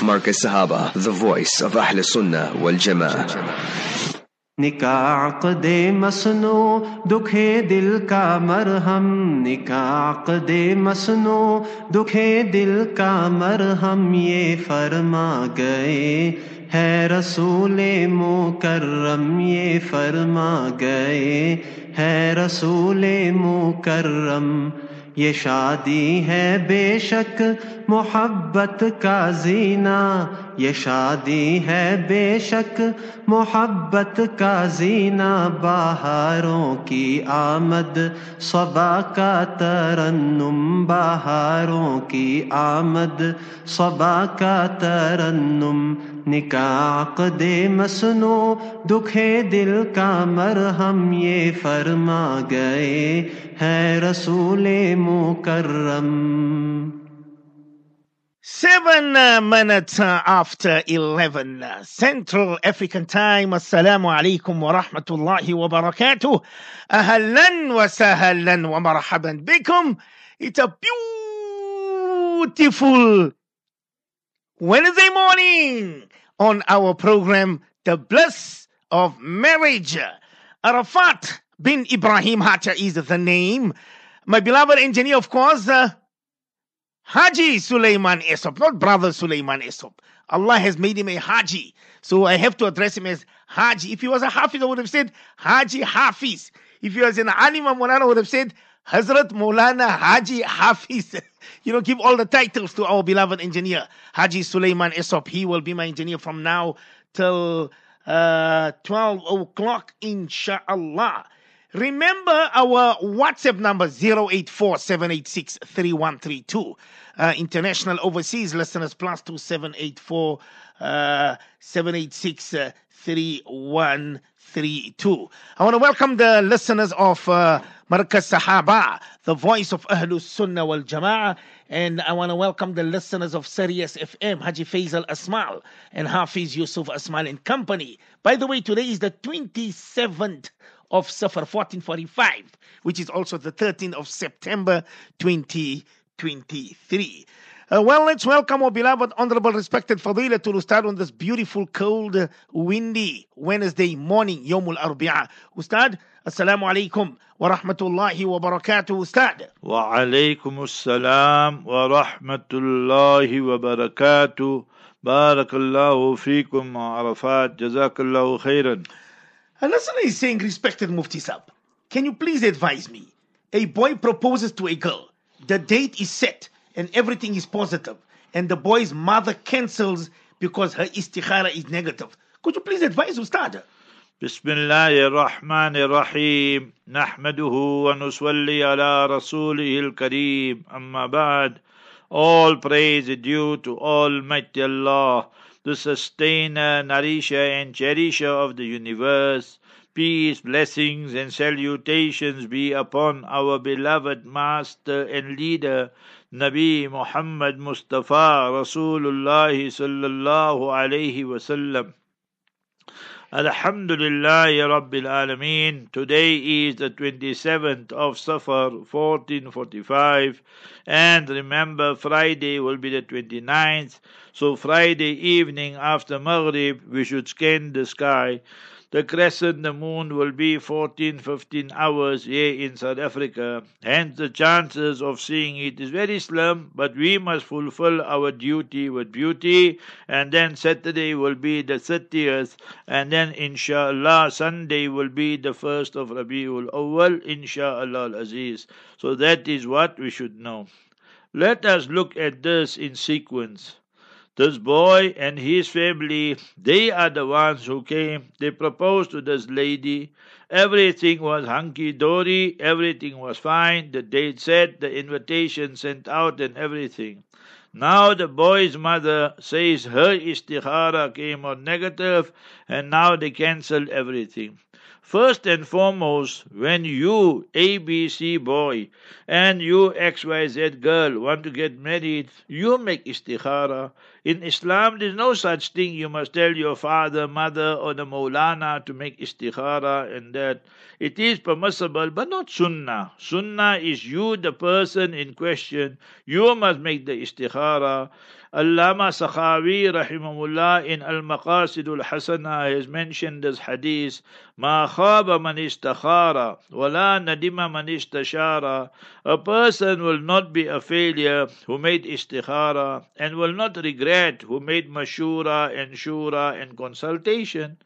Markaz Sahaba, the voice of Ahl Sunnah wal Jama'ah. निका दे मसनो दुखे दिल का मरहम निका दे मसनो दुखे दिल का मरहम ये फरमा गए है रसूल मुकर्रम ये फरमा गए है रसूल मुकर्रम یہ شادی ہے بے شک محبت کا زینہ یہ شادی ہے بے شک محبت کا زینہ بہاروں کی آمد صبا کا ترنم بہاروں کی آمد صبا کا ترنم निकाक दे मसनो दुखे दिल का मरहम ये फरमा गए है रसूल मुकर्रम Seven uh, minutes uh, after 11 uh, Central African Time. Assalamu alaikum wa rahmatullahi wa barakatuh. Ahlan wa sahlan wa marhaban bikum. It's a beautiful Wednesday morning on our program, The Bliss of Marriage. Arafat bin Ibrahim Hacha is the name. My beloved engineer, of course, uh, Haji Sulaiman Esop, not brother Sulaiman Esop. Allah has made him a Haji. So I have to address him as Haji. If he was a Hafiz, I would have said Haji Hafiz. If he was an Maulana, I would have said Hazrat Maulana Haji Hafiz. you know, give all the titles to our beloved engineer, Haji Suleiman Esop. He will be my engineer from now till uh, 12 o'clock, inshallah. Remember our WhatsApp number 084 uh, international overseas listeners plus 2784 uh, 786 uh, 3132. I want to welcome the listeners of uh, Markaz Sahaba, the voice of Ahlus Sunnah wal Jama'ah, and I want to welcome the listeners of Sirius FM, Haji Faisal Asmal and Hafiz Yusuf Asmal and Company. By the way, today is the 27th of Safar 1445, which is also the 13th of September 2023. Uh, well, let's welcome our beloved, honorable, respected Fadila to Ustad on this beautiful, cold, windy Wednesday morning, Yomul Arbi'a. Ustad, Assalamu alaikum wa rahmatullahi wa barakatuh, Ustad. Wa alaikum assalam wa rahmatullahi wa barakatuh. Barakallahu feekum, Arafat. Jazakallahu khairan. Uh, a listener is saying, respected Mufti Sab, can you please advise me? A boy proposes to a girl. The date is set and everything is positive, and the boy's mother cancels because her istikhara is negative. Could you please advise Ustad? بسم الله الرحمن الرحيم نحمده ونصلي على رسوله الكريم أما بعد All praise is due to Almighty Allah, the sustainer, nourisher, and cherisher of the universe. Peace, blessings, and salutations be upon our beloved Master and Leader, Nabi Muhammad Mustafa Rasulullah sallallahu alayhi wasallam. Alhamdulillah Ya Rabbil Alameen. Today is the 27th of Safar 1445 and remember Friday will be the 29th. So Friday evening after Maghrib we should scan the sky. The crescent, the moon will be 14, 15 hours here in South Africa. Hence the chances of seeing it is very slim, but we must fulfill our duty with beauty. And then Saturday will be the 30th, and then inshallah Sunday will be the first of Rabiul Awwal, inshallah al-Aziz. So that is what we should know. Let us look at this in sequence. This boy and his family, they are the ones who came. They proposed to this lady. Everything was hunky dory, everything was fine. The date set, the invitation sent out, and everything. Now the boy's mother says her istikhara came out negative, and now they cancelled everything. First and foremost, when you, ABC boy, and you, XYZ girl, want to get married, you make istikhara. In Islam, there's no such thing. You must tell your father, mother, or the Maulana to make istikhara and that. It is permissible, but not sunnah. Sunnah is you, the person in question. You must make the istikhara. Allama Sakhawi rahimahullah in Al Maqasid al Hasana has mentioned this hadith Ma khaba man istakhara wala nadima man istashara A person will not be a failure who made istikhara and will not regret who made mashura and shura and consultation.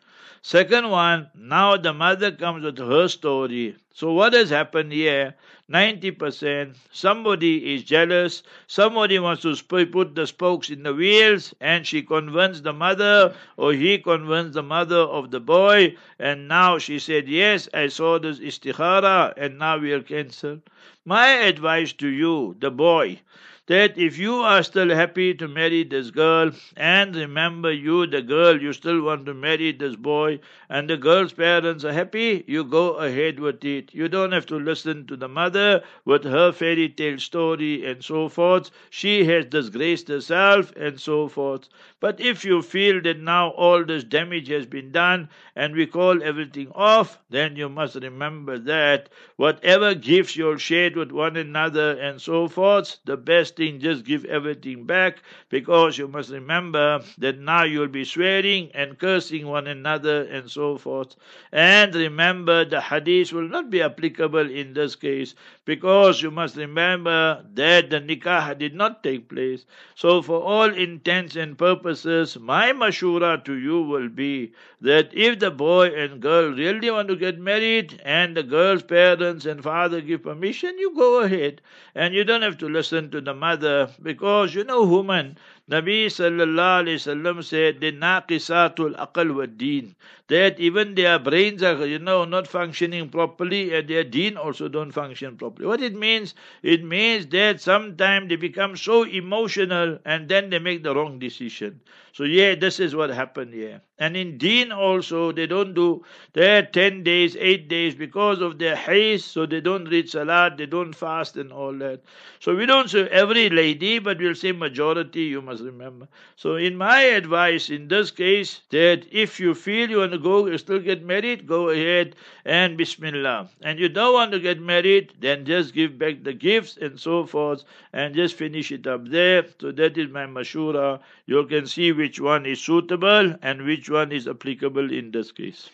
Second one, now the mother comes with her story. So what has happened here? 90%. Somebody is jealous. Somebody wants to put the spokes in the wheels, and she convinced the mother, or he convinced the mother of the boy, and now she said, Yes, I saw this istikhara, and now we are cancelled. My advice to you, the boy, that if you are still happy to marry this girl, and remember you, the girl, you still want to marry this boy, and the girl's parents are happy, you go ahead with it. You don't have to listen to the mother with her fairy tale story and so forth. She has disgraced herself and so forth. But if you feel that now all this damage has been done and we call everything off, then you must remember that whatever gifts you'll share with one another and so forth, the best just give everything back because you must remember that now you'll be swearing and cursing one another and so forth. And remember the hadith will not be applicable in this case because you must remember that the nikah did not take place. So for all intents and purposes, my mashura to you will be that if the boy and girl really want to get married and the girl's parents and father give permission, you go ahead. And you don't have to listen to the mother because you know woman, Nabi sallallahu alayhi wasallam said, the naqisatul aqal wa deen. That even their brains are, you know, not functioning properly and their deen also don't function properly. What it means? It means that sometimes they become so emotional and then they make the wrong decision. So yeah, this is what happened here. And in Deen also, they don't do their 10 days, 8 days because of their haste, so they don't read Salat, they don't fast and all that. So we don't say every lady, but we'll say majority, you must remember. So in my advice, in this case, that if you feel you want to go, you still get married, go ahead and Bismillah. And you don't want to get married, then just give back the gifts and so forth, and just finish it up there. So that is my mashura. You can see which one is suitable and which one is applicable in this case.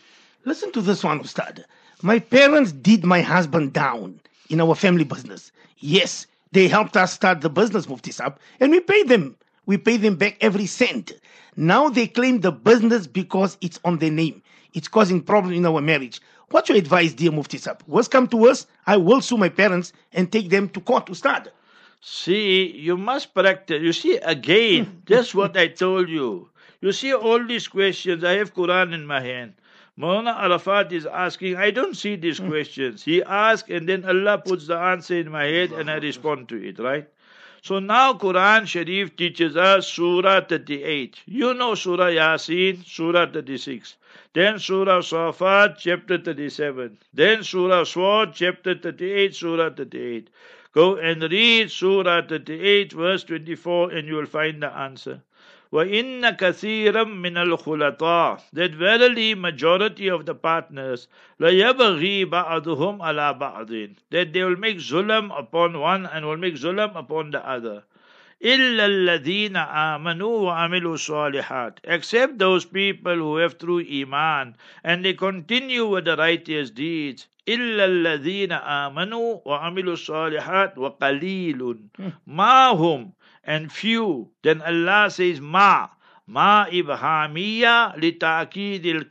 Listen to this one, Ustad. My parents did my husband down in our family business. Yes, they helped us start the business, Mufti Sab, and we paid them. We pay them back every cent. Now they claim the business because it's on their name. It's causing problems in our marriage. What's your advice, dear Mufti Sab? Worst come to worst, I will sue my parents and take them to court, to start. See, you must practice. You see, again, that's what I told you. You see, all these questions, I have Quran in my hand. Mona Arafat is asking, I don't see these hmm. questions. He asks, and then Allah puts the answer in my head, and I respond to it, right? So now Quran Sharif teaches us Surah 38. You know Surah Yasin, Surah 36. Then Surah Safat, chapter 37. Then Surah Swad, chapter 38, Surah 38. Go and read Surah 38, verse 24, and you will find the answer. وَإِنَّ كَثِيرًا مِنَ الْخُلَطَاءِ That verily majority of the partners لَيَبْغِي بَعْضُهُمْ عَلَى بَعْضٍ That they will make zulam upon one and will make zulam upon the other. إِلَّا الَّذِينَ آمَنُوا وَعَمِلُوا الصَّالِحَاتِ Except those people who have true iman and they continue with the righteous deeds. إلا الذين آمنوا وعملوا الصالحات وقليل ما هم and few. Then Allah says, Ma. Ma ibhamiya li ta'kid al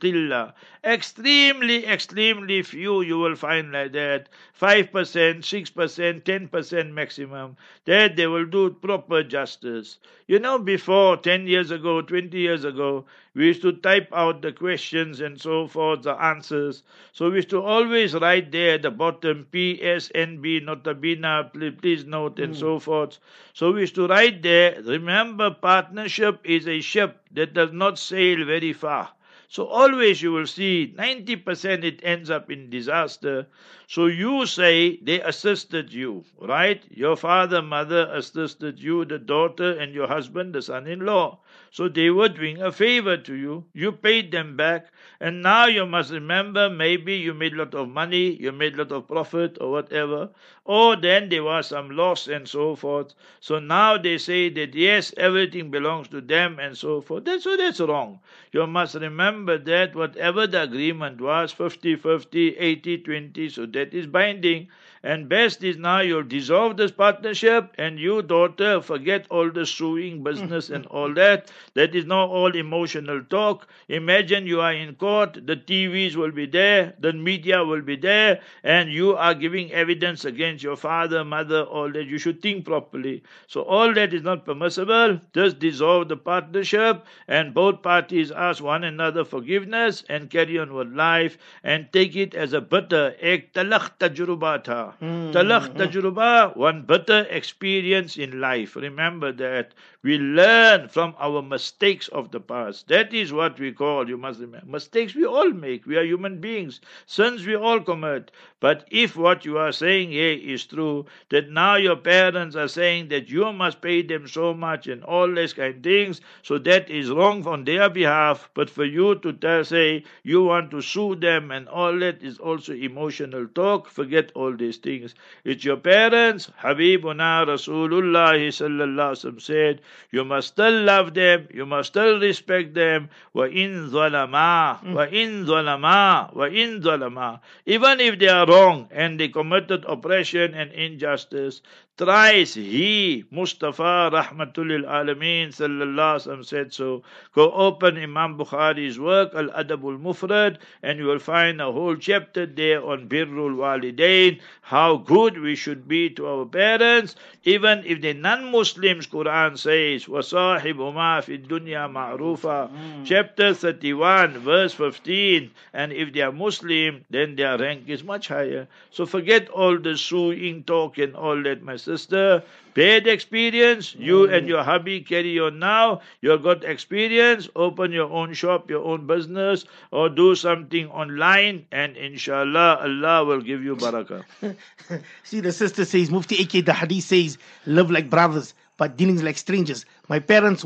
extremely extremely few you will find like that. 5% 6% 10% maximum. That they will do proper justice. You know before 10 years ago 20 years ago we used to type out the questions and so forth the answers. So we used to always write there at the bottom PSNB nota bene please, please note and so hmm. forth. So we used to write there remember partnership is a ship that does not sail very far so always you will see 90% it ends up in disaster. So you say they assisted you, right? Your father, mother assisted you, the daughter, and your husband, the son in law. So they were doing a favor to you. You paid them back. And now you must remember maybe you made a lot of money, you made a lot of profit or whatever. Or then there was some loss and so forth. So now they say that yes, everything belongs to them and so forth. That's, so that's wrong. You must remember that whatever the agreement was 50 50, 80 20, so that is binding. And best is now you'll dissolve this partnership and you, daughter, forget all the suing business and mm-hmm. all that. That is not all emotional talk. Imagine you are in court, the TVs will be there, the media will be there, and you are giving evidence against your father, mother, all that. You should think properly. So all that is not permissible. Just dissolve the partnership and both parties ask one another forgiveness and carry on with life and take it as a bitter ek talakh tajruba tha. Hmm, Talakh hmm, hmm. tajruba, one bitter experience in life. Remember that. We learn from our mistakes of the past. That is what we call, you must remember. Mistakes we all make. We are human beings. Sins we all commit. But if what you are saying here is true, that now your parents are saying that you must pay them so much and all these kind of things, so that is wrong on their behalf. But for you to tell, say you want to sue them and all that is also emotional talk. Forget all these things. It's your parents. Habibuna Rasulullah sallallahu said, you must still love them, you must still respect them. Wa in zalama, mm. wa in zalama, wa in zalama. Even if they are wrong and they committed oppression and injustice, thrice he, Mustafa Rahmatulil Alameen sallallahu said so. Go open Imam Bukhari's work, Al Adabul Mufrad, and you will find a whole chapter there on Birrul Walidain, how good we should be to our parents, even if the non-Muslims Quran says, وَصَاحِبُمَا فِي الدُّنْيَا مَعْرُوفًا Chapter 31, verse 15, and if they are Muslim, then their rank is much higher. So forget all the suing talk and all that, my sister. Paid experience, you mm. and your hubby carry on now. You've got experience, open your own shop, your own business, or do something online, and inshallah, Allah will give you barakah. See, the sister says, Mufti AK, the hadith says, live like brothers, but dealings like strangers. My parents,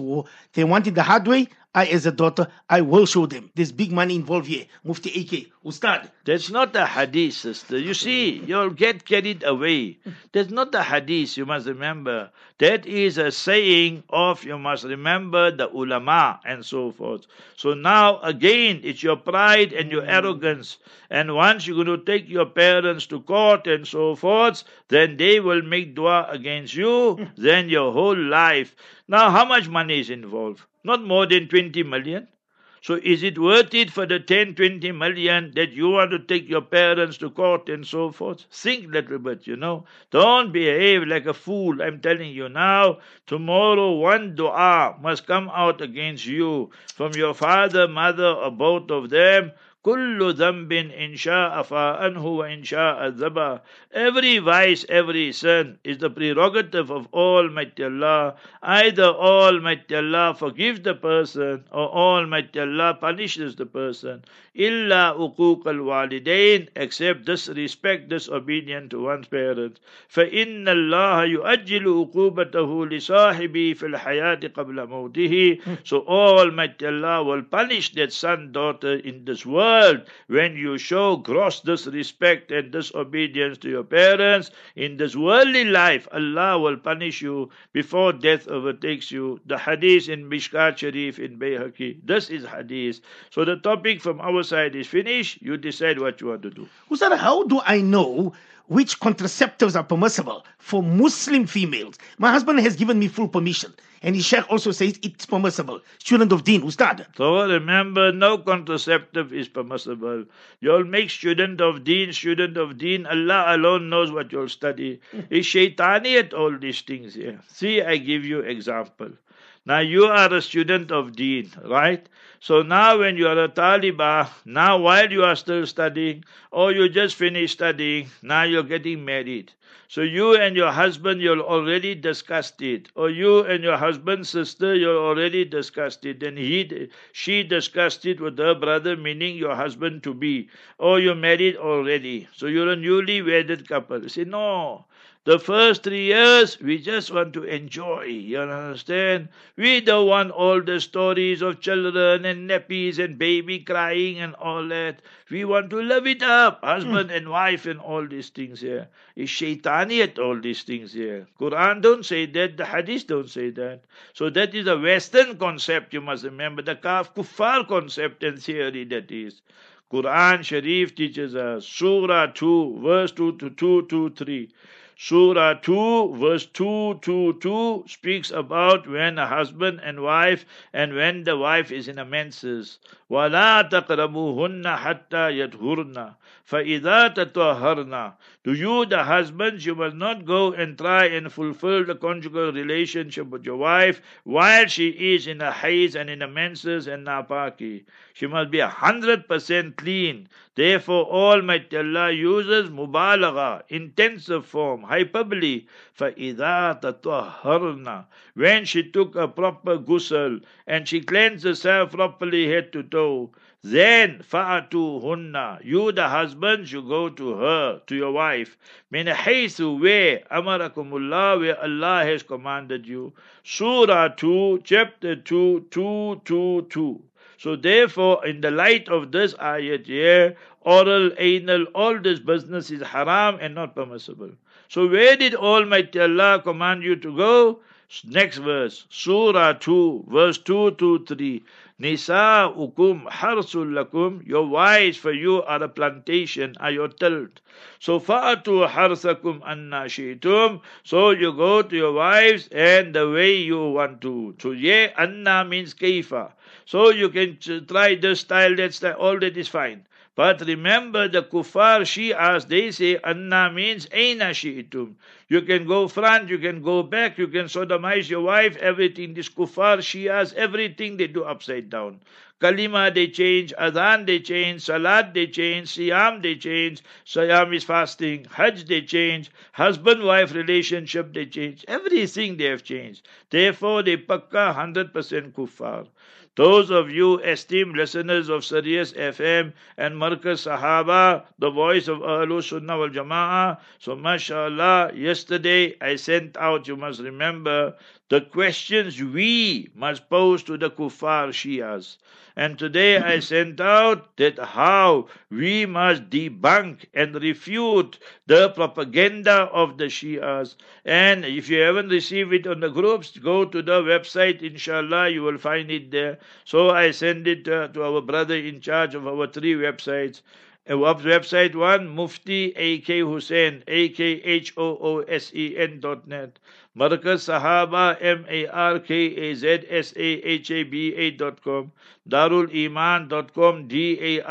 they wanted the hard way. I, as a daughter, I will show them. There's big money involved here. Mufti AK, Ustad. That's not a hadith, sister. You see, you'll get carried away. That's not a hadith, you must remember. That is a saying of, you must remember, the ulama and so forth. So now, again, it's your pride and your mm. arrogance. And once you're going to take your parents to court and so forth, then they will make dua against you, mm. then your whole life. Now, how much money is involved? Not more than 20 million. So is it worth it for the 10, 20 million that you want to take your parents to court and so forth? Think a little bit, you know. Don't behave like a fool. I'm telling you now. Tomorrow one dua must come out against you from your father, mother, or both of them. كل ذنب إن شاء فأنه وإن شاء ذبا Every vice, every sin is the prerogative of Almighty Allah. Either Almighty Allah forgives the person or Almighty Allah punishes the person. إلا uquq al-walidain except disrespect, disobedience to one's parents. فإن الله يؤجل عقوبته لصاحبه في الحياة قبل موته. So Almighty Allah will punish that son, daughter in this world when you show gross disrespect and disobedience to your parents. In this worldly life, Allah will punish you before death overtakes you. The hadith in Mishkat Sharif in Bayhaqi. This is hadith. So the topic from our side is finished. You decide what you want to do. Ustad, how do I know which contraceptives are permissible for Muslim females? My husband has given me full permission. And his sheikh also says it's permissible. Student of deen, Ustad. So remember, no contraceptive is permissible. You'll make student of deen, student of deen. Allah alone knows what you'll study. Hmm. Is shaitaniyat all these things here? See, I give you example. Now you are a student of deen, right? So now when you are a Taliban, now while you are still studying, or you just finished studying, now you're getting married. So you and your husband, you're already discussed it. Or you and your husband's sister, you're already discussed it. And he, she discussed it with her brother, meaning your husband to be. Or you're married already. So you're a newly wedded couple. You say, no. The first three years, we just want to enjoy. You understand? We don't want all the stories of children and nappies and baby crying and all that. We want to love it up, husband and wife and all these things here. Is shaitaniyat all these things here. Quran don't say that, the hadith don't say that. So that is a Western concept, you must remember, the kaf kuffar concept and theory that is. Quran Sharif teaches us, Surah 2, verse 2 to 2 to 3. Surah 2, verse 2 to 2 speaks about when a husband and wife and when the wife is in a menses. وَلَا تَقْرَبُوهُنَّ حَتَّى يَطْهُرْنَ فَإِذَا تَطَهَّرْنَ To you, the husbands, you must not go and try and fulfill the conjugal relationship with your wife while she is in a haze and in a menses and napaki. She must be a hundred percent clean. Therefore, Almighty Allah uses mubalagha, intensive form, hyperbole, فَإِذَا تَطَهَّرْنَ When she took a proper ghusl and she cleansed herself properly head to toe, then fa'atu hunna. You, the husbands, you go to her, to your wife. Min haythu where amarakumullah, where Allah has commanded you. Surah 2, chapter 2, 2, 2, 2. So therefore, in the light of this ayat here, oral, anal, all this business is haram and not permissible. So where did Almighty Allah command you to go? Next verse, Surah 2, verse 2 to 3. Nisa'ukum harsul lakum. Your wives for you are a plantation, are your tilt. So fa'atu harsakum anna shi'tum. So you go to your wives and the way you want to. So yeah, anna means kaifa. So you can try this style, that style, all that is fine. But remember the kuffar Shias, they say anna means aina shi'tum. You can go front, you can go back, you can sodomize your wife, everything. This kuffar Shias, everything they do upside down. Kalima they change, Adhan they change, Salat they change, Siyam they change, Siyam is fasting, Hajj they change, husband wife relationship they change, everything they have changed. Therefore they pakka 100% kuffar. Those of you esteemed listeners of Sirius FM and Markaz Sahaba, the voice of Ahlul Sunnah wal Jama'ah. So, mashallah, yesterday I sent out, you must remember, the questions we must pose to the kuffar Shias. And today I sent out that how we must debunk and refute the propaganda of the Shias. And if you haven't received it on the groups, go to the website, inshallah, you will find it there. So I send it uh, to our brother in charge of our three websites. Uh, website one, Mufti A.K. Hoosen, A-K-H-O-O-S-E-N dot net. Markaz Sahaba, M-A-R-K-A-Z-S-A-H-A-B-A dot com. Darul Iman dot com, D-A-R-U-L-E-M-A-A-N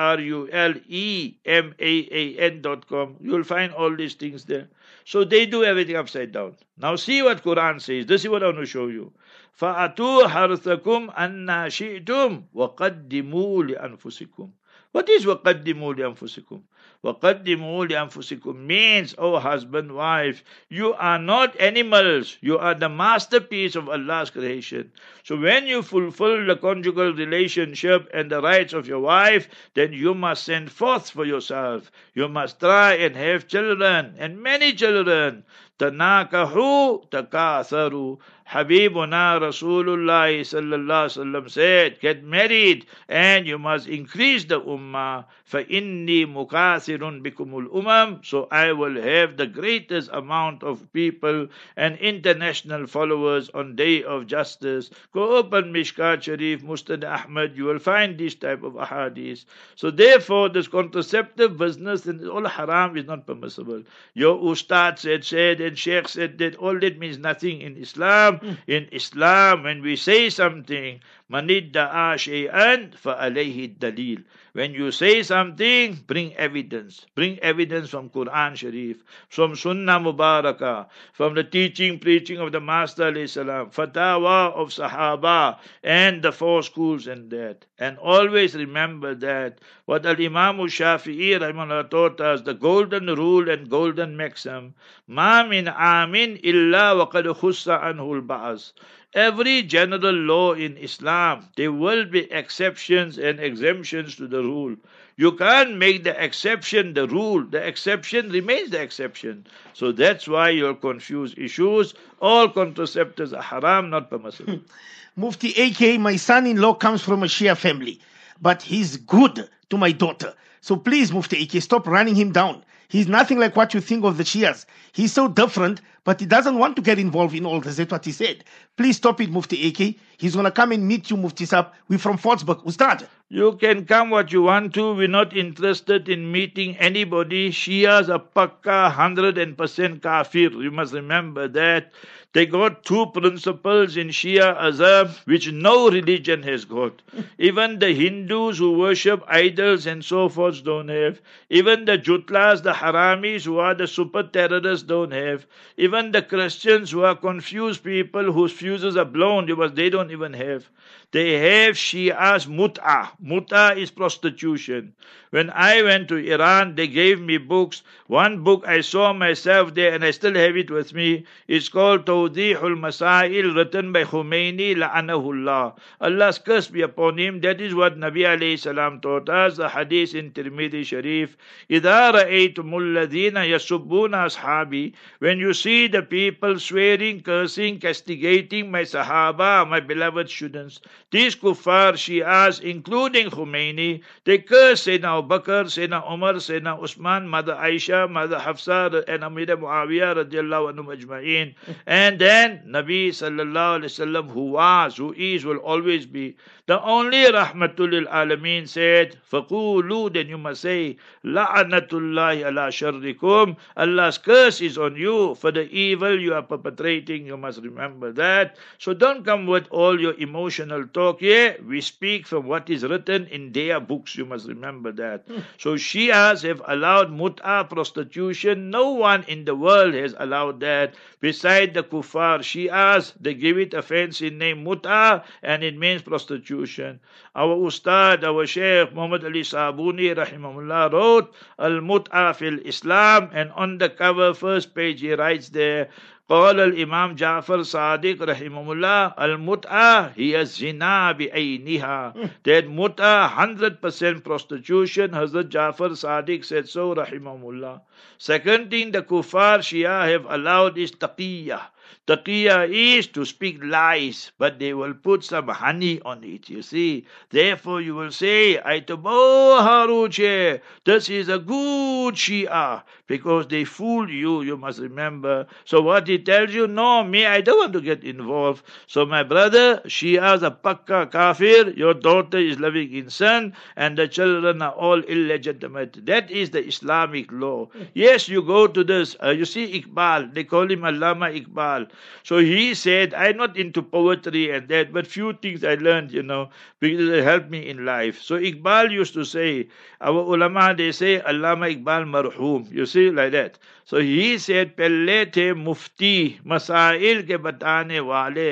dot com. You'll find all these things there. So they do everything upside down. Now see what Quran says. This is what I want to show you. فَأَتُوا حَرْثَكُمْ أَنَّا شِئْتُمْ وَقَدِّمُوا لِأَنفُسِكُمْ what is وَقَدِّمُوا لِأَنفُسِكُمْ وَقَدِّمُوا لِأَنفُسِكُمْ means, oh husband, wife, you are not animals. You are the masterpiece of Allah's creation. So when you fulfill the conjugal relationship and the rights of your wife, then you must send forth for yourself. You must try and have children, and many children. تناكحوا تكاثروا Habibuna Rasulullah sallallahu sallam said, get married and you must increase the ummah. فَإِنِّي مُكَاثِرٌ بِكُمُ umam. So I will have the greatest amount of people and international followers on Day of Justice. Go open Mishkat Sharif, Musnad Ahmad, you will find this type of ahadith. So therefore, this contraceptive business and all haram is not permissible. Your ustad said, said, and sheikh said that all that means nothing in Islam. In Islam, when we say something, manidda'a shay'an fa alayhi dalil. When you say something, bring evidence. Bring evidence from Quran Sharif, from Sunnah Mubarakah, from the teaching, preaching of the Master salam, fatwa of Sahaba, and the four schools and that. And always remember that what Al Imam Shafi'i taught us, the golden rule and golden maxim, Ma min amin illa wa qad khussa anhu al-ba'as. Every general law in Islam, there will be exceptions and exemptions to the rule. You can't make the exception the rule. The exception remains the exception. So that's why you're confused issues. All contraceptives are haram, not permissible. Mufti AK, my son in law comes from a Shia family, but he's good to my daughter. So please, Mufti AK, stop running him down. He's nothing like what you think of the Shias. He's so different, but he doesn't want to get involved in all this. That's what he said. Please stop it, Mufti AK. He's going to come and meet you, Mufti Sab. We're from Fordsburg. Ustad. You can come what you want to. We're not interested in meeting anybody. Shias are pakka 100% kafir. You must remember that. They got two principles in Shia Azhar which no religion has got. Even the Hindus who worship idols and so forth don't have. Even the Jutlas, the Haramis who are the super terrorists don't have. Even the Christians who are confused people whose fuses are blown because they don't even have. They have Shia's mut'ah. Mut'ah is prostitution. When I went to Iran, they gave me books. One book I saw myself there and I still have it with me. It's called Tawdihul Masail, written by Khomeini, la'anahullah. Allah's curse be upon him. That is what Nabi alayhi salam taught us, the hadith in Tirmidhi Sharif. إِذَا رَأَيْتُمُ الَّذِينَ يَسُبُّونَ أَصْحَابِي When you see the people swearing, cursing, castigating my Sahaba, my beloved students, these kuffar Shias, including Khomeini, they curse Sayyidina Abu Bakr, Sayyidina Umar, Sayyidina Usman, Mother Aisha, Mother Hafsa, and Amir Muawiyah radiallahu anhu ajma'in. And then Nabi sallallahu alayhi wasallam, who was, who is, will always be. The only Rahmatul Alameen said, فَقُولُوا Then you must say, لَعَنَةُ ala sharrikum. Allah's curse is on you for the evil you are perpetrating. You must remember that. So don't come with all your emotional talk here. We speak from what is written in their books. You must remember that. Hmm. So Shias have allowed mut'a prostitution. No one in the world has allowed that. Beside the kuffar Shias, they give it a fancy name mut'a and it means prostitution. Our Ustad, our Sheikh Muhammad Ali Sabuni rahimahullah wrote Al-Mut'a fil Islam and on the cover first page he writes there قال الإمام جعفر صادق رحمه الله المتعة هي الزنا بعينها that mut'a 100% prostitution Hazrat Jafar Sadiq said so rahimahullah second thing the kuffar Shia have allowed is taqiyya Taqiyya is to speak lies, but they will put some honey on it, you see. Therefore you will say, Aitabo Haruche, this is a good Shia, because they fool you, you must remember. So what he tells you, no, me, I don't want to get involved. So my brother, Shia is a pakka kafir, your daughter is living in sin, and the children are all illegitimate. That is the Islamic law. Yes, you go to this, uh, you see Iqbal, they call him Allama Iqbal. So he said, I'm not into poetry and that, but few things I learned, you know, because it helped me in life. So Iqbal used to say, our ulama, they say, Allama Iqbal marhum. You see, like that. So he said, पहले थे मुफ्ती मसाइल के बताने वाले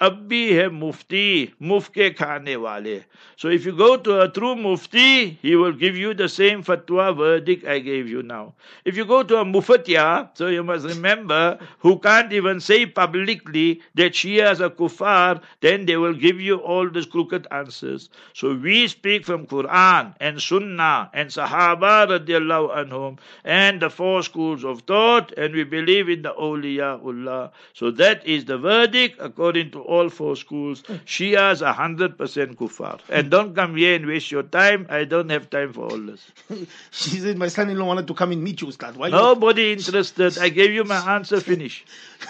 अब भी है मुफ्ती मुफ के खाने वाले so if you go to a true mufti he will give you the same fatwa verdict I gave you now if you go to a mufatia so you must remember who can't even say publicly that Shia is a kuffar then they will give you all these crooked answers so we speak from Quran and Sunnah and Sahaba radiallahu anhum and the four schools of thought and we believe in the awliyaullah so that is the verdict according to all four schools. Shias are 100% kuffar. And don't come here and waste your time. I don't have time for all this. she said, My son in law wanted to come and meet you, Ustad. Why Nobody interested. I gave you my answer, finish.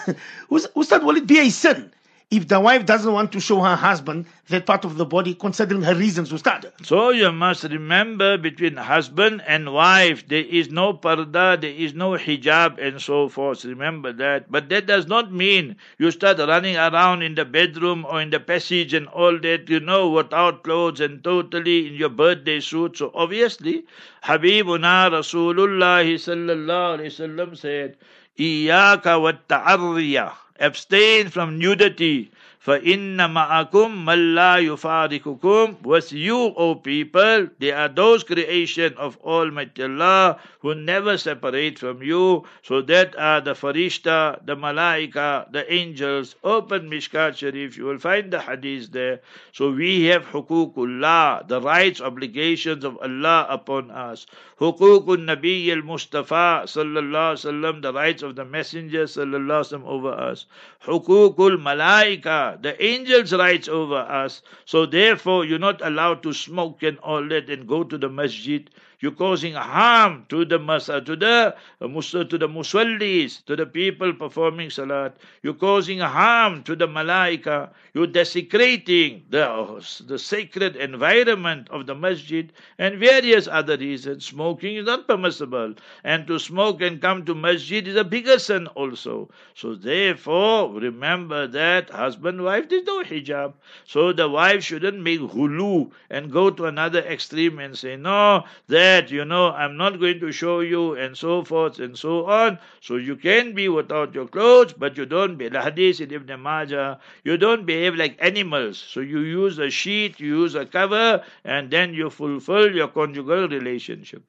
Ustad, will it be a sin if the wife doesn't want to show her husband that part of the body, considering her reasons to start. So you must remember between husband and wife, there is no parda, there is no hijab and so forth. Remember that. But that does not mean you start running around in the bedroom or in the passage and all that, you know, without clothes and totally in your birthday suit. So obviously, Habibuna Rasulullah sallallahu said, wa ta'arriya abstain from nudity. فَإِنَّ مَعَكُمْ مَنْ لَا يُفَارِقُكُمْ With you, O people, they are those creation of Almighty Allah who never separate from you. So that are the farishta, the malaika, the angels. Open Mishkat Sharif, you will find the hadith there. So we have hukukullah, the rights, obligations of Allah upon us. Hukukun Nabi al-Mustafa sallallahu sallam, the rights of the Messenger sallallahu sallam over us. Hukukul malaika, the angels' rights over us. So therefore, you're not allowed to smoke and all that and go to the masjid. You're causing harm to the masa, uh, to the uh, uh, to the musallis, to the people performing salat. You're causing harm to the malaika. You're desecrating the the sacred environment of the masjid and various other reasons. Smoking is not permissible, and to smoke and come to masjid is a bigger sin also. So therefore, remember that husband wife there's no hijab. So the wife shouldn't make hulu and go to another extreme and say no that that, you know, I'm not going to show you, and so forth and so on. So you can be without your clothes, but you don't be. The hadith in Ibn Majah, you don't behave like animals. So you use a sheet, you use a cover, and then you fulfill your conjugal relationship.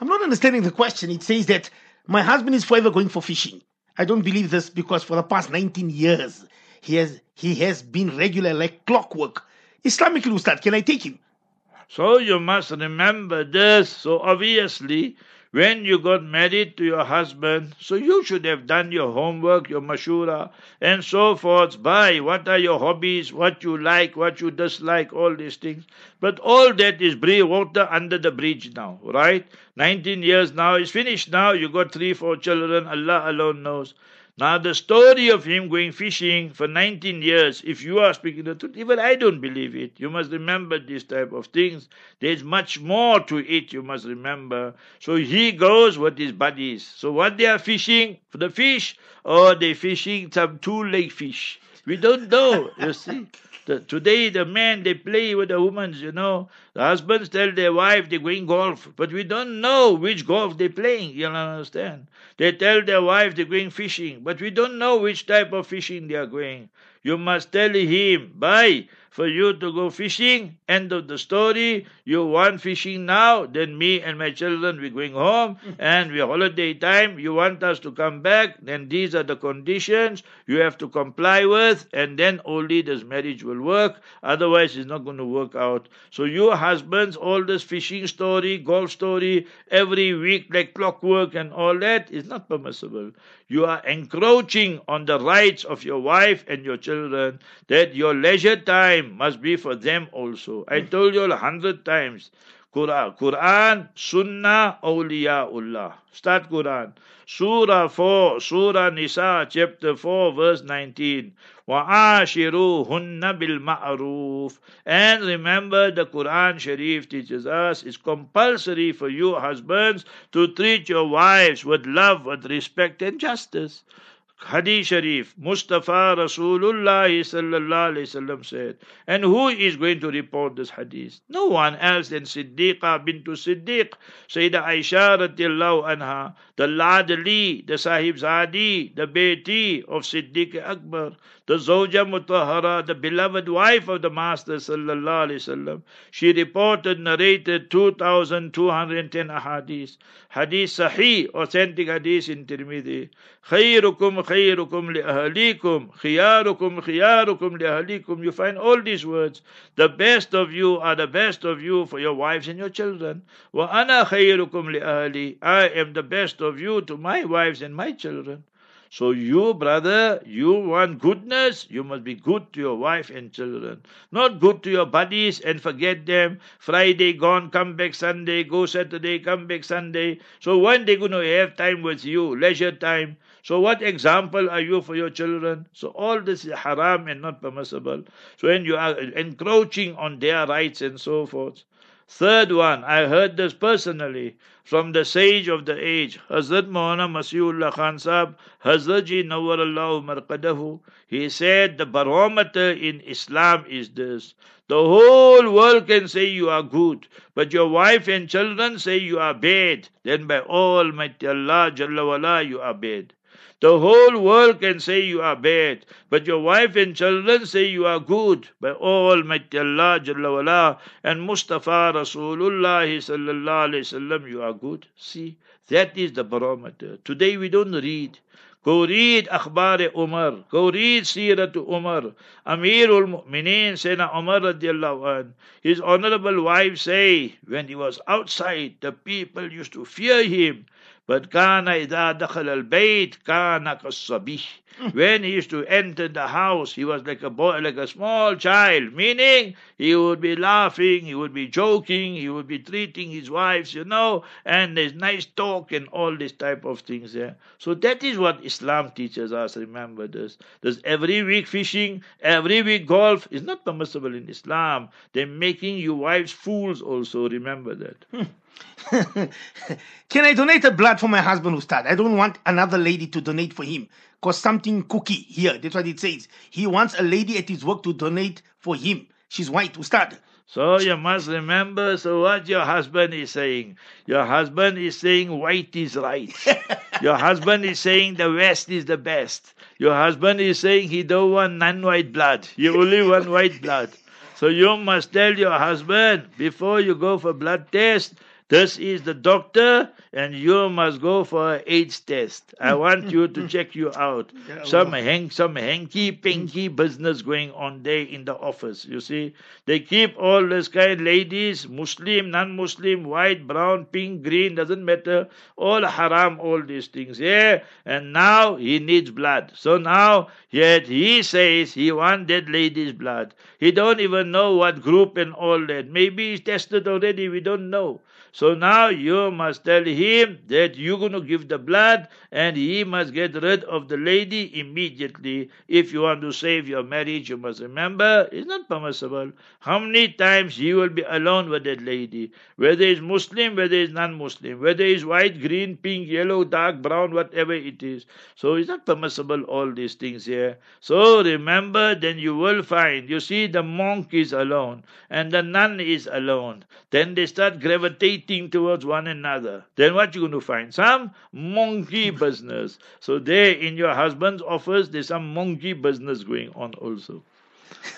I'm not understanding the question. It says that my husband is forever going for fishing. I don't believe this because for the past 19 years, he has he has been regular like clockwork. Islamically, Ustad, can I take him? So you must remember this. So obviously, when you got married to your husband, so you should have done your homework, your mashura, and so forth. By what are your hobbies, what you like, what you dislike, all these things. But all that is water under the bridge now, right? 19 years now is finished now. You got three, four children. Allah alone knows. Now, the story of him going fishing for 19 years, if you are speaking the truth, even I don't believe it. You must remember this type of things. There's much more to it, you must remember. So he goes with his buddies. So what they are fishing for the fish, or they fishing some two leg fish. We don't know, you see. The, today the men they play with the women, you know. The husbands tell their wife they're going golf, but we don't know which golf they're playing. You understand? They tell their wife they're going fishing, but we don't know which type of fishing they are going. You must tell him, bye for you to go fishing. End of the story. You want fishing now, then me and my children we're going home and we're holiday time. You want us to come back, then these are the conditions you have to comply with, and then only this marriage will work. Otherwise, it's not going to work out. So your husbands, all this fishing story, golf story, every week like clockwork and all that is not permissible. You are encroaching on the rights of your wife and your children. That your leisure time must be for them also. I told you a hundred times. Quran, Quran, Sunnah, Awliyaullah. Start Quran. Surah 4, Surah Nisa, chapter 4, verse 19. وَعَاشِرُوهُنَّ بِالْمَعْرُوفِ And remember the Quran Sharif teaches us it's compulsory for you husbands to treat your wives with love, with respect and justice. Hadith Sharif, Mustafa Rasulullah sallallahu alayhi wasallam said. And who is going to report this hadith? No one else than Siddiqa bintu Siddiq, Sayyidah Aisha radiallahu anha, the Ladli, the Sahib Zadi, the Beti of Siddiq Akbar, the Zawja Mutahara, the beloved wife of the Master sallallahu alayhi wasallam. She reported, narrated 2,210 hadiths. Hadith Sahih, authentic hadith in Tirmidhi. خيركم خيركم لأهليكم خياركم خياركم لأهليكم You find all these words. The best of you are the best of you for your wives and your children. وأنا خيركم لأهلي I am the best of you to my wives and my children. So you, brother, you want goodness, you must be good to your wife and children. Not good to your buddies and forget them. Friday gone, come back Sunday, go Saturday, come back Sunday. So when they to have time with you, leisure time? So what example are you for your children? So all this is haram and not permissible. So when you are encroaching on their rights and so forth. Third one, I heard this personally from the sage of the age, Hazrat Maulana Masiullah Khan Sahib, Hazrat Ji Nawwarallahu Marqadahu. He said the barometer in Islam is this. The whole world can say you are good, but your wife and children say you are bad. Then by Almighty Allah Jalla you are bad. The whole world can say you are bad, but your wife and children say you are good. By Almighty Allah Jalla wala, and Mustafa Rasulullah sallallahu alayhi wasallam, you are good. See, that is the barometer. Today we don't read. Go read Akhbar Umar. Go read Sirat Umar. Amirul Mu'mineen Sayyidina Umar radiallahu an. His honorable wife say, when he was outside, the people used to fear him. But Kana Ida Dakhal al Bayt Kana Kasabih. Hmm. When he used to enter the house, he was like a boy, like a small child, meaning he would be laughing, he would be joking, he would be treating his wives, you know, and there's nice talk and all this type of things there. So that is what Islam teaches us. Remember this. There's every week fishing, every week golf is not permissible in Islam. They're making your wives fools also. Remember that. Hmm. Can I donate a blood for my husband, Ustad? I don't want another lady to donate for him. Cause something cookie here. That's what it says. He wants a lady at his work to donate for him. She's white, Ustad. So you must remember. So what your husband is saying? Your husband is saying white is right. your husband is saying the West is the best. Your husband is saying he don't want non-white blood. He only want white blood. So you must tell your husband before you go for blood test this is the doctor, and you must go for an AIDS test. I hmm. want you to hmm. check you out. Some hang, some hanky pinky hmm. business going on there in the office. You see, they keep all this kind ladies, Muslim, non-Muslim, white, brown, pink, green, doesn't matter. All haram, all these things. Yeah, and now he needs blood. So now, yet he says he wants that lady's blood. He don't even know what group and all that. Maybe he's tested already. We don't know. So now you must tell him that you're going to give the blood and he must get rid of the lady immediately. If you want to save your marriage, you must remember it's not permissible. How many times he will be alone with that lady? Whether he's Muslim, whether he's non-Muslim, whether he's white, green, pink, yellow, dark, brown, whatever it is. So it's not permissible all these things here. So remember, then you will find, you see the monk is alone and the nun is alone. Then they start gravitating towards one another, then what you're going to find? Some monkey business. So there in your husband's office, there's some monkey business going on also.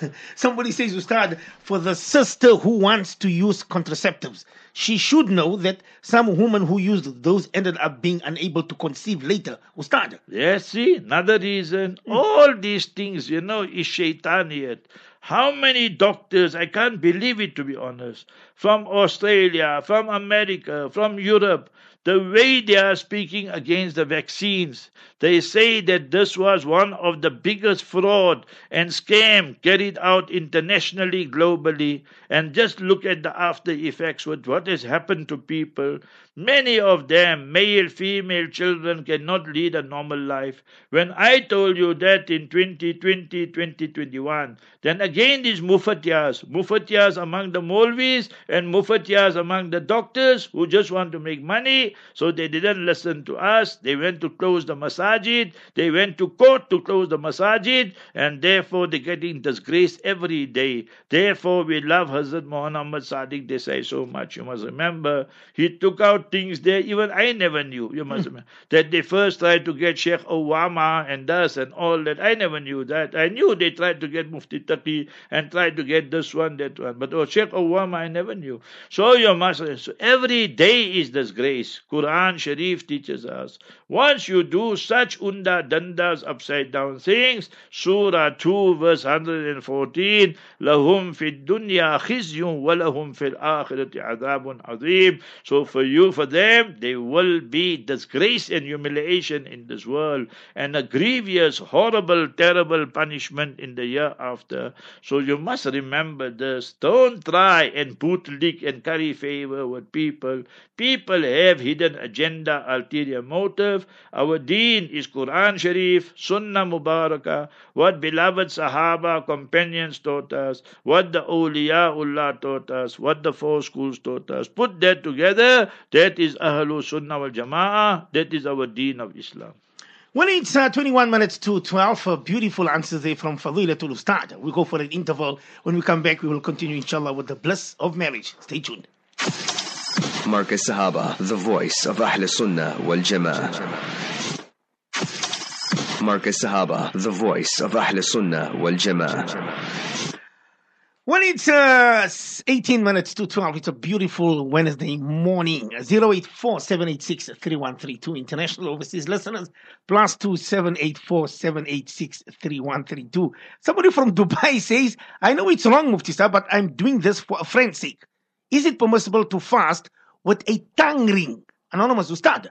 Somebody says, Ustad, for the sister who wants to use contraceptives, she should know that some women who used those ended up being unable to conceive later. Ustad. Yes, see, another reason. Hmm. All these things, you know, is shaitaniyat. How many doctors, I can't believe it to be honest, from Australia, from America, from Europe, the way they are speaking against the vaccines. They say that this was one of the biggest fraud and scam carried out internationally, globally. And just look at the after effects with what has happened to people. Many of them, male, female children, cannot lead a normal life. When I told you that in 2020, 2021, then again these mufatiyas, mufatiyas among the Molvis and mufatiyas among the doctors who just want to make money, so they didn't listen to us. They went to close the masajid, they went to court to close the masajid, and therefore they're getting disgraced every day. Therefore, we love Hazrat Muhammad Sadiq Desai so much. You must remember, he took out things there even I never knew. You must hmm. remember that they first tried to get Sheikh Obama and us and all that. I never knew that. I knew they tried to get Mufti Taqi and tried to get this one, that one. But oh, Sheikh Obama, I never knew. So you must. So every day is this grace. Quran Sharif teaches us. Once you do such unda dandas upside down things, Surah 2 verse 114, lahum fid dunya khizyun wa lahum fil akhirati adabun azim. So for you for them, there will be disgrace and humiliation in this world and a grievous, horrible, terrible punishment in the year after. So you must remember this. Don't try and bootlick and curry favor with people. People have hidden agenda, ulterior motive. Our deen is Quran Sharif, Sunnah Mubarakah, what beloved Sahaba, companions taught us, what the Awliyaullah taught us, what the four schools taught us. Put that together, that is Ahlul Sunnah wal Jama'ah, that is our deen of Islam. When it's uh, 21 minutes to 12, uh, beautiful answers there from Fadilatul Ustad. We go for an interval. When we come back, we will continue, inshallah, with the bliss of marriage. Stay tuned. Markaz Sahaba, the voice of Ahl Sunnah wal Jama'ah. Markaz Sahaba, the voice of Ahl Sunnah wal Jama'ah. When it's uh, 18 minutes to 12, it's a beautiful Wednesday morning. 084 786 3132. International overseas listeners, plus 2784 786 3132. Somebody from Dubai says, I know it's wrong, Mufti Sir, but I'm doing this for a friend's sake. Is it permissible to fast with a tongue ring? Anonymous Ustad.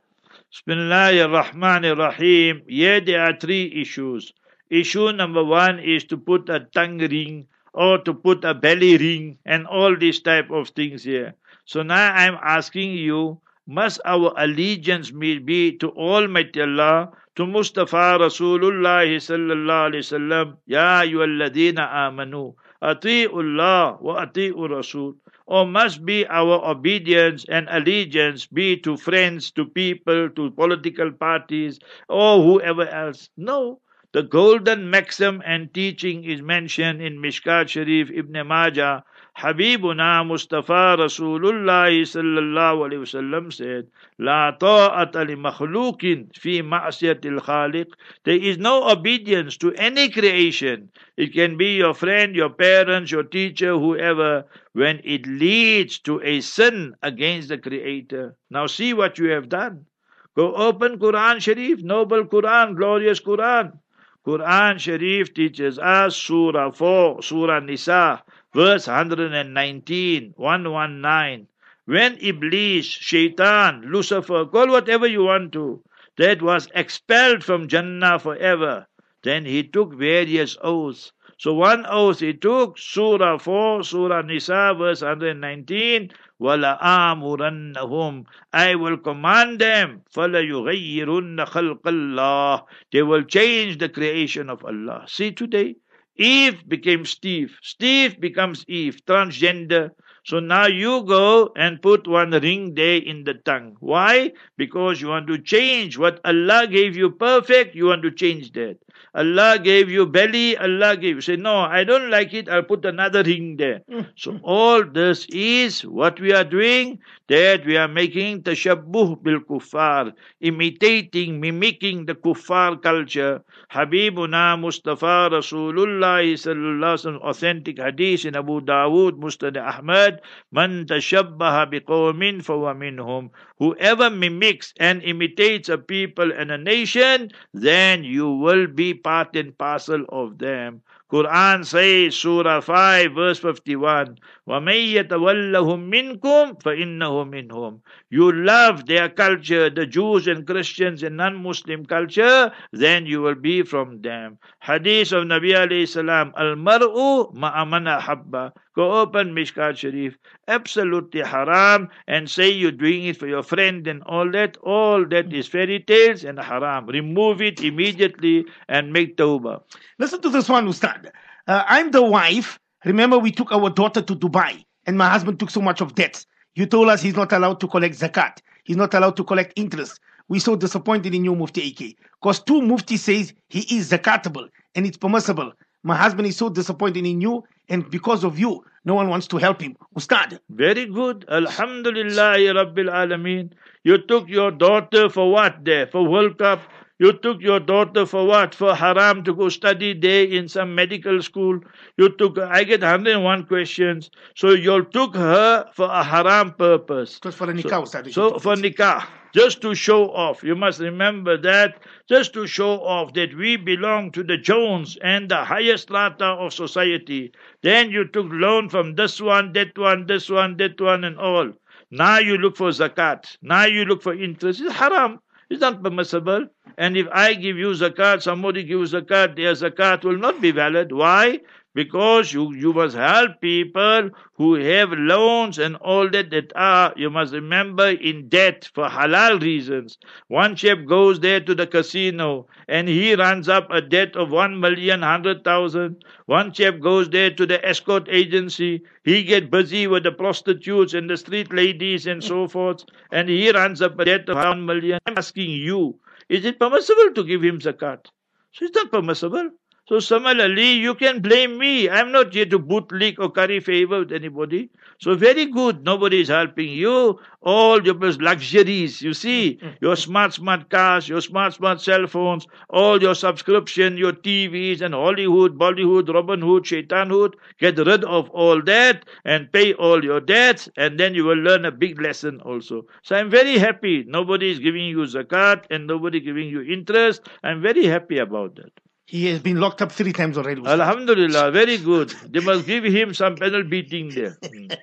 Bismillah ar-Rahman ar-Rahim. Yeah, there are three issues. Issue number one is to put a tongue ring or to put a belly ring and all these type of things here. So now I'm asking you, must our allegiance be to Almighty Allah, to Mustafa Rasulullah sallallahu alaihi wasallam, Ya ayyuhalladhina amanu, ati'ullah wa ati'ur Rasul. Or must be our obedience and allegiance be to friends, to people, to political parties, or whoever else? No. The golden maxim and teaching is mentioned in Mishkat Sharif Ibn Majah. Habibuna Mustafa Rasulullah sallallahu alayhi wasallam said, La ta'ata li makhlukin fi ma'siyatil khaliq. There is no obedience to any creation. It can be your friend, your parents, your teacher, whoever, when it leads to a sin against the Creator. Now see what you have done. Go open Quran Sharif, noble Quran, glorious Quran. Quran Sharif teaches us Surah 4, Surah Nisa, verse 119, 119. When Iblis, Shaitan, Lucifer, call whatever you want to, that was expelled from Jannah forever, then he took various oaths. So one oath he took, Surah 4, Surah Nisa, verse 119, وَلَآمُرَنَّهُمْ I will command them فَلَيُغَيِّرُنَّ خَلْقَ اللَّهِ They will change the creation of Allah. See today, Eve became Steve. Steve becomes Eve, transgender. So now you go and put one ring there in the tongue. Why? Because you want to change what Allah gave you perfect, you want to change that. Allah gave you belly, Allah gave you. Say, no, I don't like it, I'll put another ring there. Mm. so all this is what we are doing, that we are making tashabbuh bil kuffar, imitating, mimicking the kuffar culture. Habibuna Mustafa Rasulullah sallallahu authentic hadith in Abu Dawood, Musnad Ahmad, man tashabbaha biqawmin minhum. Whoever mimics and imitates a people and a nation, then you will be part and parcel of them. Quran says, Surah 5, verse 51, وَمَن يَتَوَلَّهُم مِّنكُمْ فَإِنَّهُ مِنْهُمْ You love their culture, the Jews and Christians and non-Muslim culture, then you will be from them. Hadith of Nabi alayhi salam, Al-mar'u ma'amana habba. Go open Mishkat Sharif. Absolutely haram and say you're doing it for your friend and all that. All that is fairy tales and haram. Remove it immediately and make tawbah. Listen to this one, Ustad. Uh, I'm the wife. Remember, we took our daughter to Dubai, and my husband took so much of debt. You told us he's not allowed to collect zakat. He's not allowed to collect interest. We're so disappointed in you, Mufti AK. Because two Mufti says he is zakatable and it's permissible. My husband is so disappointed in you, and because of you, no one wants to help him. Ustad. Very good. Alhamdulillah, Rabbil Alameen. You took your daughter for what there? For World Cup? You took your daughter for what? For haram to go study there in some medical school. You took, I get 101 questions. So you took her for a haram purpose. Just for the nikah, So, so for nikah, just to show off. You must remember that, just to show off that we belong to the Jones and the highest strata of society. Then you took loan from this one, that one, this one, that one, and all. Now you look for zakat. Now you look for interest. It's haram. It's not permissible. And if I give you zakat, somebody gives zakat, their zakat will not be valid. Why? Because you, you must help people who have loans and all that that are, you must remember, in debt for halal reasons. One chap goes there to the casino and he runs up a debt of one million hundred thousand. One chap goes there to the escort agency. He get busy with the prostitutes and the street ladies and so forth. And he runs up a debt of one million. I'm asking you, is it permissible to give him zakat? So it's not permissible. So similarly, you can blame me. I'm not here to bootlick or curry favor with anybody. So very good. Nobody is helping you. All your luxuries, you see, mm-hmm. your smart, smart cars, your smart, smart cell phones, all your subscription, your TVs and Hollywood, Bollywood, Robin Hood, Shaitan Hood. Get rid of all that and pay all your debts and then you will learn a big lesson also. So I'm very happy. Nobody is giving you zakat and nobody giving you interest. I'm very happy about that. He has been locked up three times already. Ustad. Alhamdulillah, very good. They must give him some penal beating there. Mm.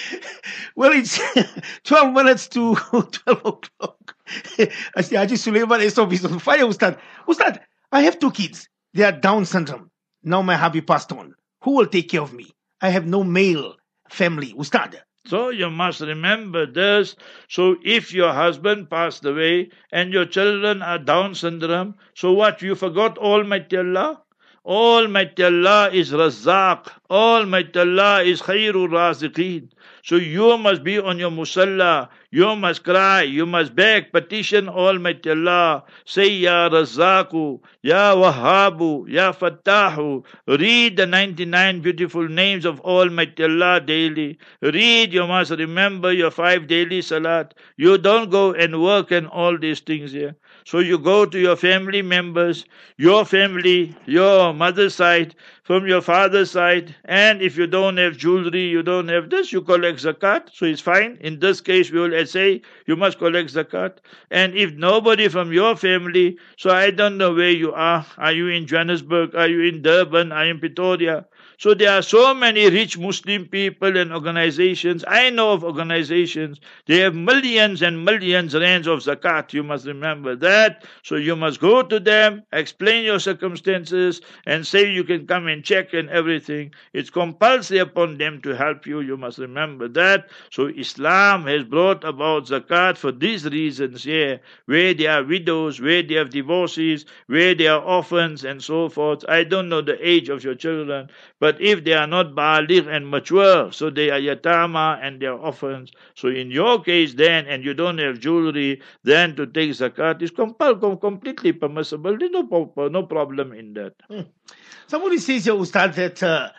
well, it's 12 minutes to 12 o'clock. I see Haji Suleiman is on fire, Ustad. Ustad, I have two kids. They are Down syndrome. Now my hubby passed on. Who will take care of me? I have no male family, Ustad. So you must remember this. So if your husband passed away and your children are Down syndrome, so what? You forgot Almighty Allah? Almighty Allah is Razak. Almighty Allah is Khairul Raziqeen. So you must be on your musalla. You must cry. You must beg, petition Almighty Allah. Say, Ya Razaku, Ya Wahabu, Ya Fattahu. Read the 99 beautiful names of Almighty Allah daily. Read, you must remember your five daily salat. You don't go and work and all these things here. So you go to your family members, your family, your mother's side, from your father's side, and if you don't have jewelry, you don't have this, you collect zakat, so it's fine. In this case, we will say you must collect zakat. And if nobody from your family, so I don't know where you are. Are you in Johannesburg? Are you in Durban? Are you in Pretoria? So there are so many rich Muslim people and organizations. I know of organizations. They have millions and millions rands of zakat. You must remember that. So you must go to them, explain your circumstances, and say you can come and check and everything. It's compulsory upon them to help you. You must remember that. So Islam has brought about zakat for these reasons here, where they are widows, where they have divorces, where they are orphans, and so forth. I don't know the age of your children, but if they are not baligh and mature, so they are yatama and they are orphans. So in your case, then, and you don't have jewelry, then to take zakat is compul- completely permissible. There's no, no problem in that. Hmm. Somebody says here, Ustad, that uh,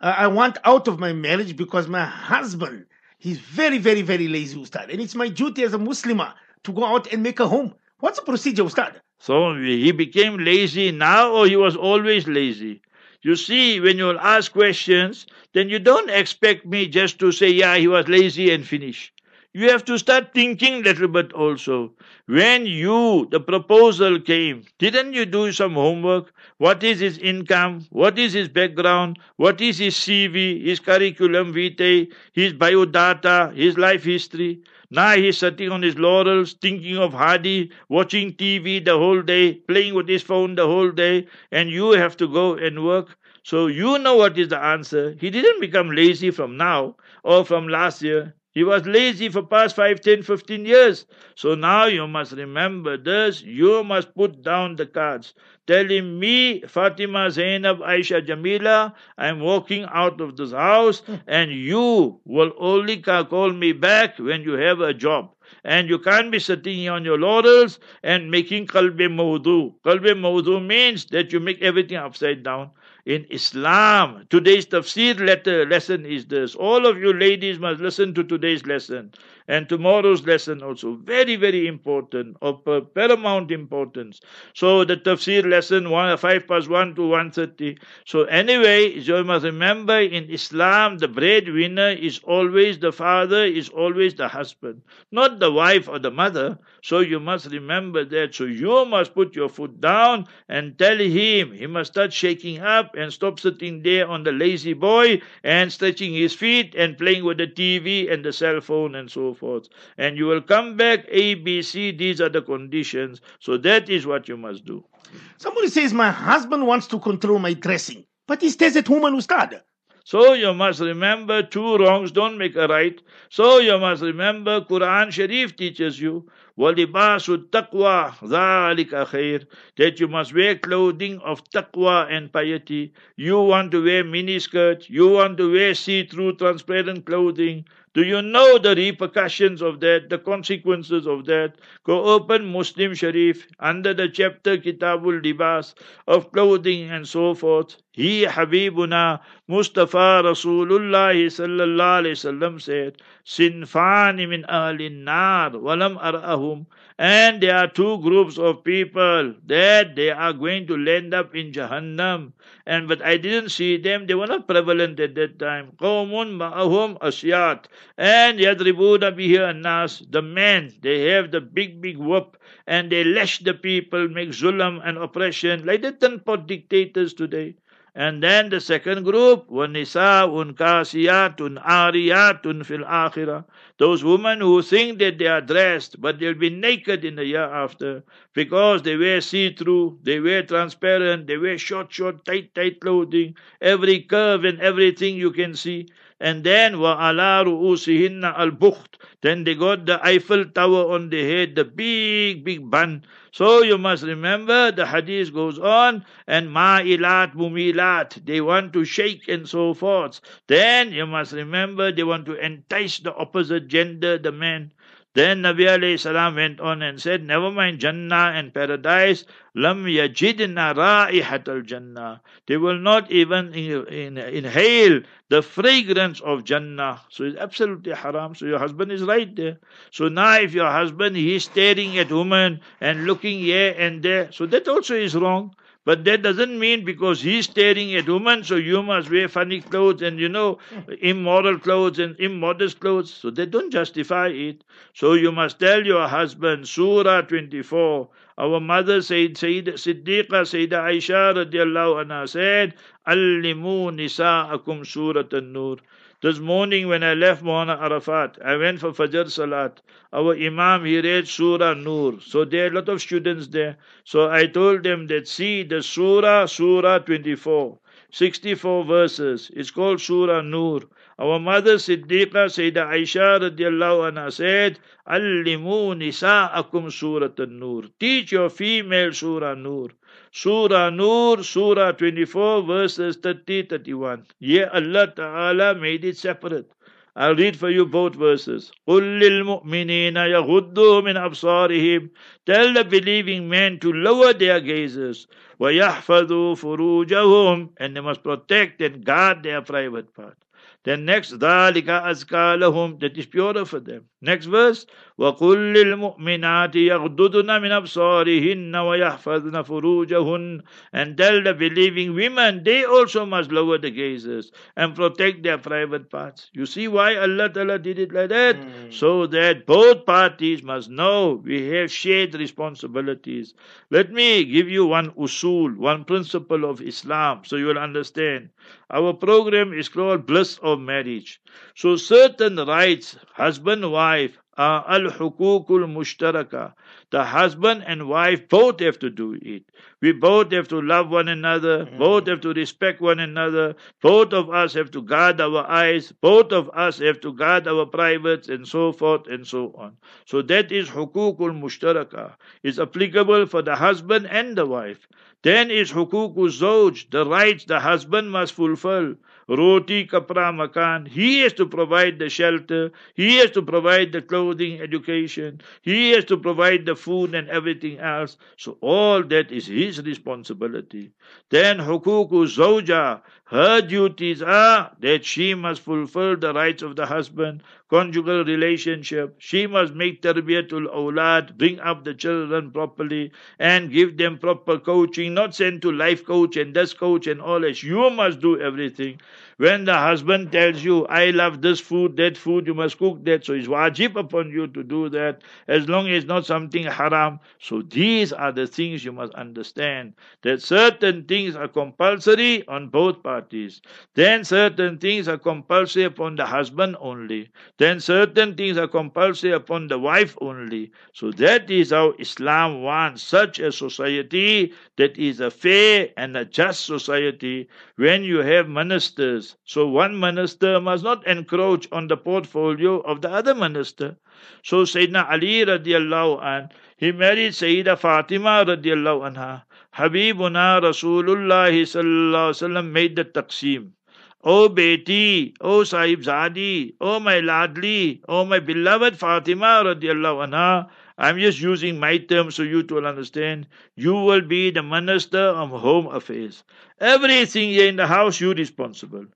I want out of my marriage because my husband, he's very, very, very lazy, Ustad. And it's my duty as a Muslimah to go out and make a home. What's the procedure, Ustad? So he became lazy now or he was always lazy? You see, when you ask questions, then you don't expect me just to say, yeah, he was lazy and finish. You have to start thinking little bit also. When you, the proposal came, didn't you do some homework? What is his income? What is his background? What is his CV, his curriculum vitae, his biodata, his life history? Now he's sitting on his laurels, thinking of Hadi, watching TV the whole day, playing with his phone the whole day, and you have to go and work. So you know what is the answer. He didn't become lazy from now or from last year. He was lazy for past 5, 10, 15 years. So now you must remember this. You must put down the cards. Telling me, Fatima, Zainab, Aisha, Jamila, I'm walking out of this house and you will only call me back when you have a job. And you can't be sitting here on your laurels and making qalbi mawdu. Qalbi mawdu means that you make everything upside down in Islam. Today's tafsir letter lesson is this. All of you ladies must listen to today's lesson and tomorrow's lesson also. Very, very important, of paramount importance. So the tafsir lesson one, 5 past 1 to 130. So anyway, you must remember in Islam, the breadwinner is always the father, is always the husband, not the wife or the mother. So you must remember that. So you must put your foot down and tell him, he must start shaking up and stop sitting there on the lazy boy and stretching his feet and playing with the TV and the cell phone and so forth. And you will come back, A, B, C, these are the conditions. So that is what you must do. Somebody says my husband wants to control my dressing, but he stays at home and ustad. So you must remember two wrongs don't make a right. So you must remember Quran Sharif teaches you وَلِبَاسُ التَّقْوَى ذَلِكَ خَيْرٌ That you must wear clothing of taqwa and piety. You want to wear miniskirt. You want to wear see-through transparent clothing. Do you know the repercussions of that, the consequences of that? Go open Muslim Sharif under the chapter Kitabul Libas of clothing and so forth. He Habibuna Mustafa Rasulullah sallallahu alayhi wasallam said, Sinfani min ahlin nar walam ar'ahum. And there are two groups of people that they are going to land up in Jahannam. And but I didn't see them. They were not prevalent at that time. Qawmun ma'ahum asyat. And yadribuna bihi nas. The men, they have the big, big whoop and they lash the people, make zulam and oppression like the ten pot dictators today. And then the second group, وَنِسَاءٌ كَاسِيَاتٌ عَارِيَاتٌ fil akhirah. Those women who think that they are dressed, but they'll be naked in the year after because they wear see-through, they wear transparent, they wear short, short, tight, tight clothing, every curve and everything you can see. and then wa ala ru'usihinna al bukht then they got the Eiffel Tower on the head, the big, big bun. So you must remember the hadith goes on and ma'ilat mumilat. They want to shake and so forth. Then you must remember they want to entice the opposite gender, the man. Then Nabi salam went on and said, Never mind Jannah and paradise, lam yajidna ra'ihat al Jannah. They will not even inhale the fragrance of Jannah. So it's absolutely haram. So your husband is right there. So now if your husband he's staring at women and looking here and there, so that also is wrong. But that doesn't mean because he's staring at women, so you must wear funny clothes and you know immoral clothes and immodest clothes. So they don't justify it. So you must tell your husband, Surah 24. Our mother said, Sayyid Siddiqa, Sayyida Aisha radiallahu anha said, Allimu nisa'akum surat an-nur. This morning when I left Mohana Arafat, I went for Fajr Salat. Our Imam, he read Surah Nur. So there are a lot of students there. So I told them that see the Surah, Surah 24, 64 verses. It's called Surah Nur. Our mother Siddiqa Sayyida Aisha radiallahu anha said, Allimu nisa'akum Surah Nur. Teach your female Surah Nur. Surah Nur, Surah 24, verses 30 31. Yeah, Allah Ta'ala made it separate. I'll read for you both verses. قُلْ لِلْمُؤْمِنِينَ يَغُضُّوا مِنْ أَبْصَارِهِمْ Tell the believing men to lower their gazes. وَيَحْفَظُوا فُرُوجَهُمْ And they must protect and guard their private part. Then next, ذَلِكَ أَزْكَى لَهُمْ That is purer for them. Next verse, وَقُلْ لِلْمُؤْمِنَاتِ يَغْضُضْنَ مِنْ أَبْصَارِهِنَّ وَيَحْفَظْنَ فُرُوجَهُنَّ And tell the believing women, they also must lower the gazes and protect their private parts. You see why Allah Ta'ala did it like that? Mm. So that both parties must know we have shared responsibilities. Let me give you one usul, one principle of Islam, so you will understand. Our program is called Bliss of Marriage. So certain rights, husband, wife, are al-hukukul mushtaraka. The husband and wife both have to do it. We both have to love one another, mm. both have to respect one another, both of us have to guard our eyes, both of us have to guard our privates and so forth and so on. So that is hukukul mushtaraka. It's applicable for the husband and the wife. Then is hukuku zoj, the rights the husband must fulfill. Roti, kapra, makan. He has to provide the shelter. He has to provide the clothing, education. He has to provide the food and everything else. So all that is his responsibility. Then hukuku zoja. Her duties are that she must fulfill the rights of the husband, conjugal relationship. She must make tarbiyatul awlad, bring up the children properly, and give them proper coaching, not send to life coach and desk coach and all that. You must do everything. When the husband tells you, I love this food, that food, you must cook that, so it's wajib upon you to do that, as long as it's not something haram. So these are the things you must understand, that certain things are compulsory on both parties. Then certain things are compulsory upon the husband only. Then certain things are compulsory upon the wife only. So that is how Islam wants such a society that is a fair and a just society when you have ministers. So one minister must not encroach on the portfolio of the other minister. So Sayyidina Ali radiallahu an, he married Sayyida Fatima radiallahu anha. Habibuna Rasulullah sallallahu sallam made the taqsim. O Beti, O Sahib Zadi, O my ladli, O my beloved Fatima radiallahu anha, I'm just using my terms so you two will understand. You will be the minister of home affairs. Everything here in the house, you're responsible.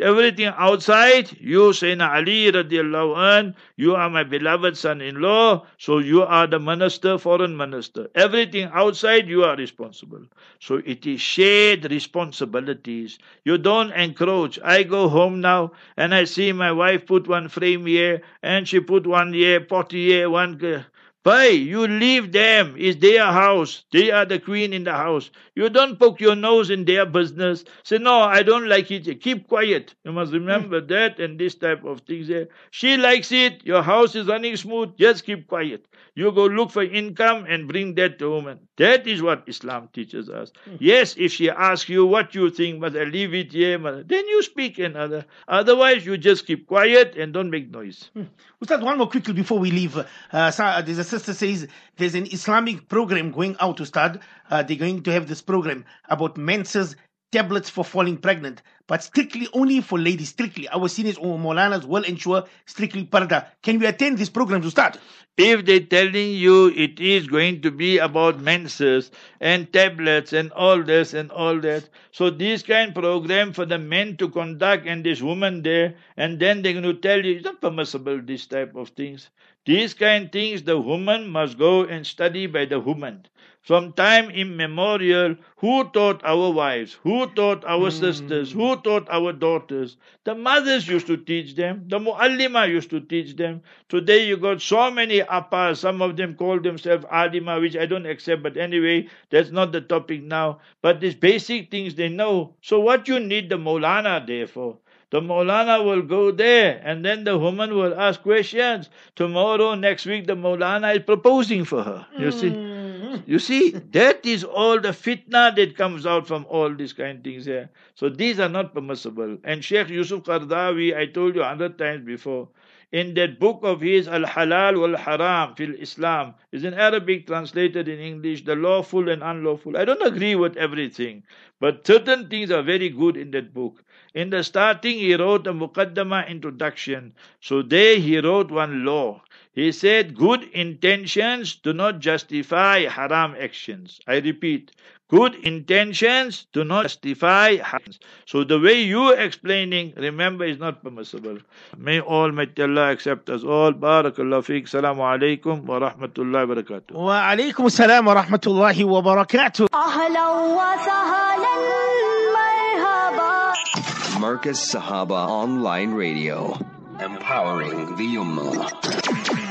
Everything outside, you Sayyidina Ali radiallahu an, you are my beloved son-in-law, so you are the minister, foreign minister. Everything outside, you are responsible. So it is shared responsibilities. You don't encroach. I go home now and I see my wife put one frame here and she put one here, potty here, one why? You leave them. It's their house. They are the queen in the house. You don't poke your nose in their business. Say, no, I don't like it. Keep quiet. You must remember mm. that and this type of things there. She likes it. Your house is running smooth. Just keep quiet. You go look for income and bring that to woman. That is what Islam teaches us. Mm. Yes, if she asks you what you think, must I leave it here? Then you speak another. Otherwise, you just keep quiet and don't make noise. Mm. Ustad, one more quickly before we leave. Uh, there's a sister says there's an Islamic program going out to start. Uh, they're going to have this program about menses tablets for falling pregnant, but strictly only for ladies. Strictly, our seniors or Molanas will ensure strictly parda. Can we attend this program to start? If they're telling you it is going to be about menses and tablets and all this and all that, so this kind of program for the men to conduct and this woman there, and then they're going to tell you it's not permissible. This type of things. These kind of things, the woman must go and study by the woman. From time immemorial, who taught our wives? Who taught our mm. sisters? Who taught our daughters? The mothers used to teach them. The muallima used to teach them. Today you got so many Some of them call themselves alima, which I don't accept. But anyway, that's not the topic now. But these basic things they know. So what you need the Maulana there for? The Maulana will go there and then the woman will ask questions. Tomorrow, next week, the Maulana is proposing for her. You mm. see? You see, that is all the fitna that comes out from all these kind of things here. So these are not permissible. And Sheikh Yusuf Qardawi, I told you a hundred times before, in that book of his Al Halal wal Haram fil Islam is in Arabic translated in English the lawful and unlawful. I don't agree with everything, but certain things are very good in that book. In the starting, he wrote a Muqaddama introduction. So there he wrote one law. He said, Good intentions do not justify haram actions. I repeat, good intentions do not justify haram. So the way you explaining, remember, is not permissible. May Almighty Allah accept us all. Barakallah fiqh. Salamu alaikum wa rahmatullahi wa barakatuh. Wa alaikum salam wa rahmatullahi wa barakatuh. Ahlan wa sahlan marhaba. Markaz Sahaba Online Radio, empowering the Ummah.